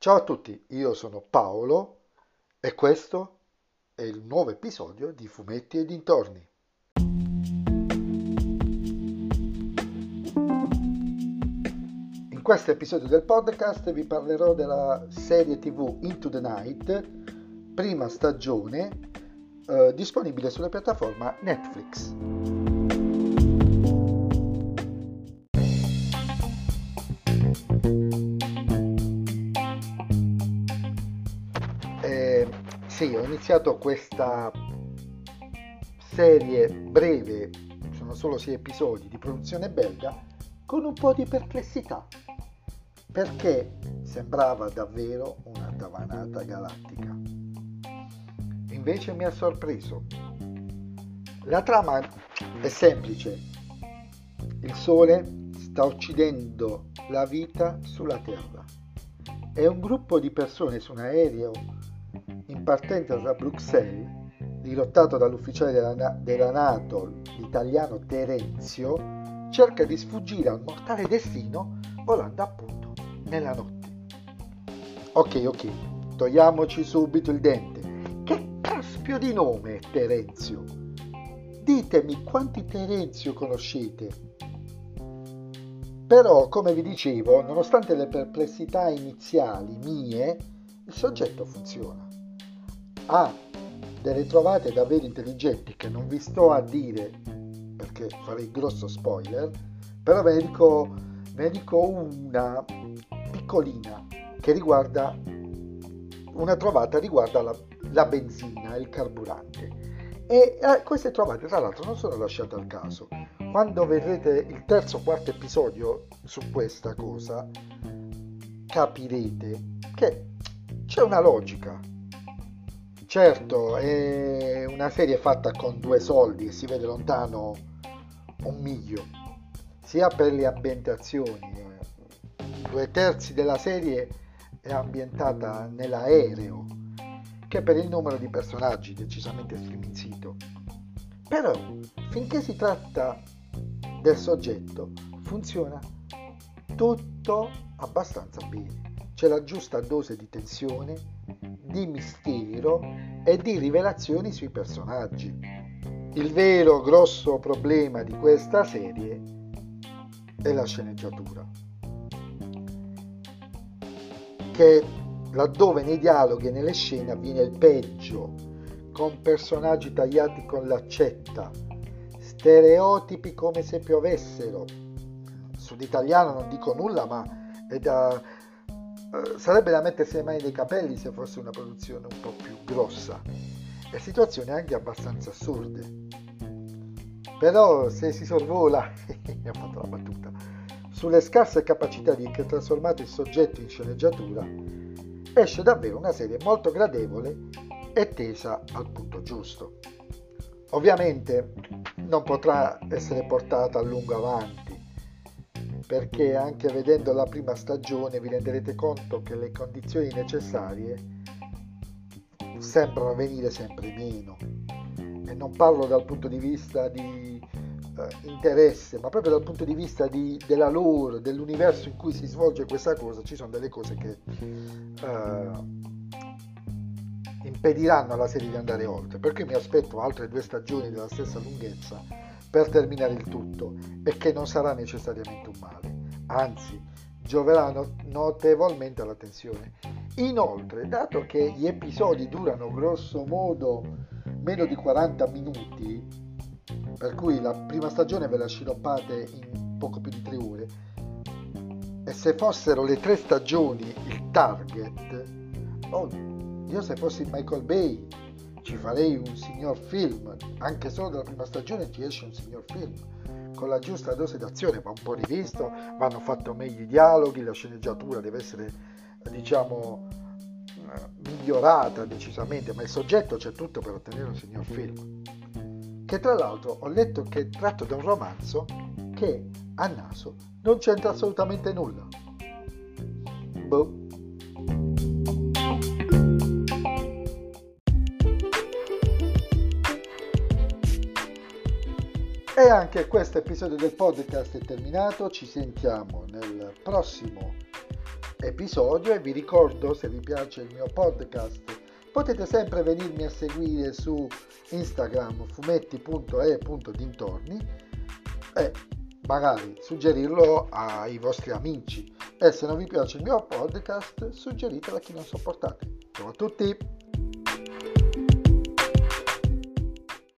Ciao a tutti, io sono Paolo e questo è il nuovo episodio di Fumetti e dintorni. In questo episodio del podcast vi parlerò della serie TV Into the Night, prima stagione, eh, disponibile sulla piattaforma Netflix. Sì, ho iniziato questa serie breve, sono solo sei episodi di produzione belga, con un po' di perplessità, perché sembrava davvero una tavanata galattica. Invece mi ha sorpreso. La trama è semplice. Il Sole sta uccidendo la vita sulla Terra. E un gruppo di persone su un aereo in partenza da Bruxelles, dirottato dall'ufficiale della, della NATO, l'italiano Terenzio, cerca di sfuggire al mortale destino volando appunto nella notte. Ok, ok, togliamoci subito il dente. Che caspio di nome è Terenzio? Ditemi quanti Terenzio conoscete? Però, come vi dicevo, nonostante le perplessità iniziali mie, il soggetto funziona. Ha delle trovate davvero intelligenti che non vi sto a dire perché farei grosso spoiler, però ve ne dico, ve ne dico una piccolina che riguarda una trovata riguarda la, la benzina, il carburante. E eh, queste trovate, tra l'altro, non sono lasciate al caso. Quando vedrete il terzo o quarto episodio su questa cosa, capirete che c'è una logica. Certo, è una serie fatta con due soldi e si vede lontano un miglio, sia per le ambientazioni. Due terzi della serie è ambientata nell'aereo, che per il numero di personaggi decisamente striminzito. Però, finché si tratta del soggetto, funziona tutto abbastanza bene. C'è la giusta dose di tensione, di mistero e di rivelazioni sui personaggi. Il vero grosso problema di questa serie è la sceneggiatura che laddove nei dialoghi e nelle scene avviene il peggio, con personaggi tagliati con l'accetta, stereotipi come se piovessero. Suditaliano non dico nulla, ma da, eh, sarebbe da mettersi le mani nei capelli se fosse una produzione un po' più grossa e situazioni anche abbastanza assurde. Però se si sorvola, mi ha fatto la battuta, sulle scarse capacità di trasformare il soggetto in sceneggiatura, esce davvero una serie molto gradevole e tesa al punto giusto. Ovviamente non potrà essere portata a lungo avanti, perché anche vedendo la prima stagione vi renderete conto che le condizioni necessarie sembrano venire sempre meno. E non parlo dal punto di vista di eh, interesse, ma proprio dal punto di vista di, della lore, dell'universo in cui si svolge questa cosa, ci sono delle cose che eh, impediranno alla serie di andare oltre. Perché mi aspetto altre due stagioni della stessa lunghezza per terminare il tutto e che non sarà necessariamente un male, anzi gioverà notevolmente alla tensione. Inoltre, dato che gli episodi durano grosso modo meno di 40 minuti, per cui la prima stagione ve la sciroppate in poco più di tre ore e se fossero le tre stagioni il target oh, io se fossi Michael Bay ci farei un signor film anche solo dalla prima stagione ci esce un signor film con la giusta dose d'azione va un po' rivisto vanno fatto meglio i dialoghi la sceneggiatura deve essere diciamo migliorata decisamente ma il soggetto c'è tutto per ottenere un signor film che tra l'altro ho letto che è tratto da un romanzo che a naso non c'entra assolutamente nulla. Boh. E anche questo episodio del podcast è terminato, ci sentiamo nel prossimo episodio e vi ricordo se vi piace il mio podcast potete sempre venirmi a seguire su Instagram fumetti.e.dintorni e magari suggerirlo ai vostri amici. E se non vi piace il mio podcast suggeritelo a chi non sopportate. Ciao a tutti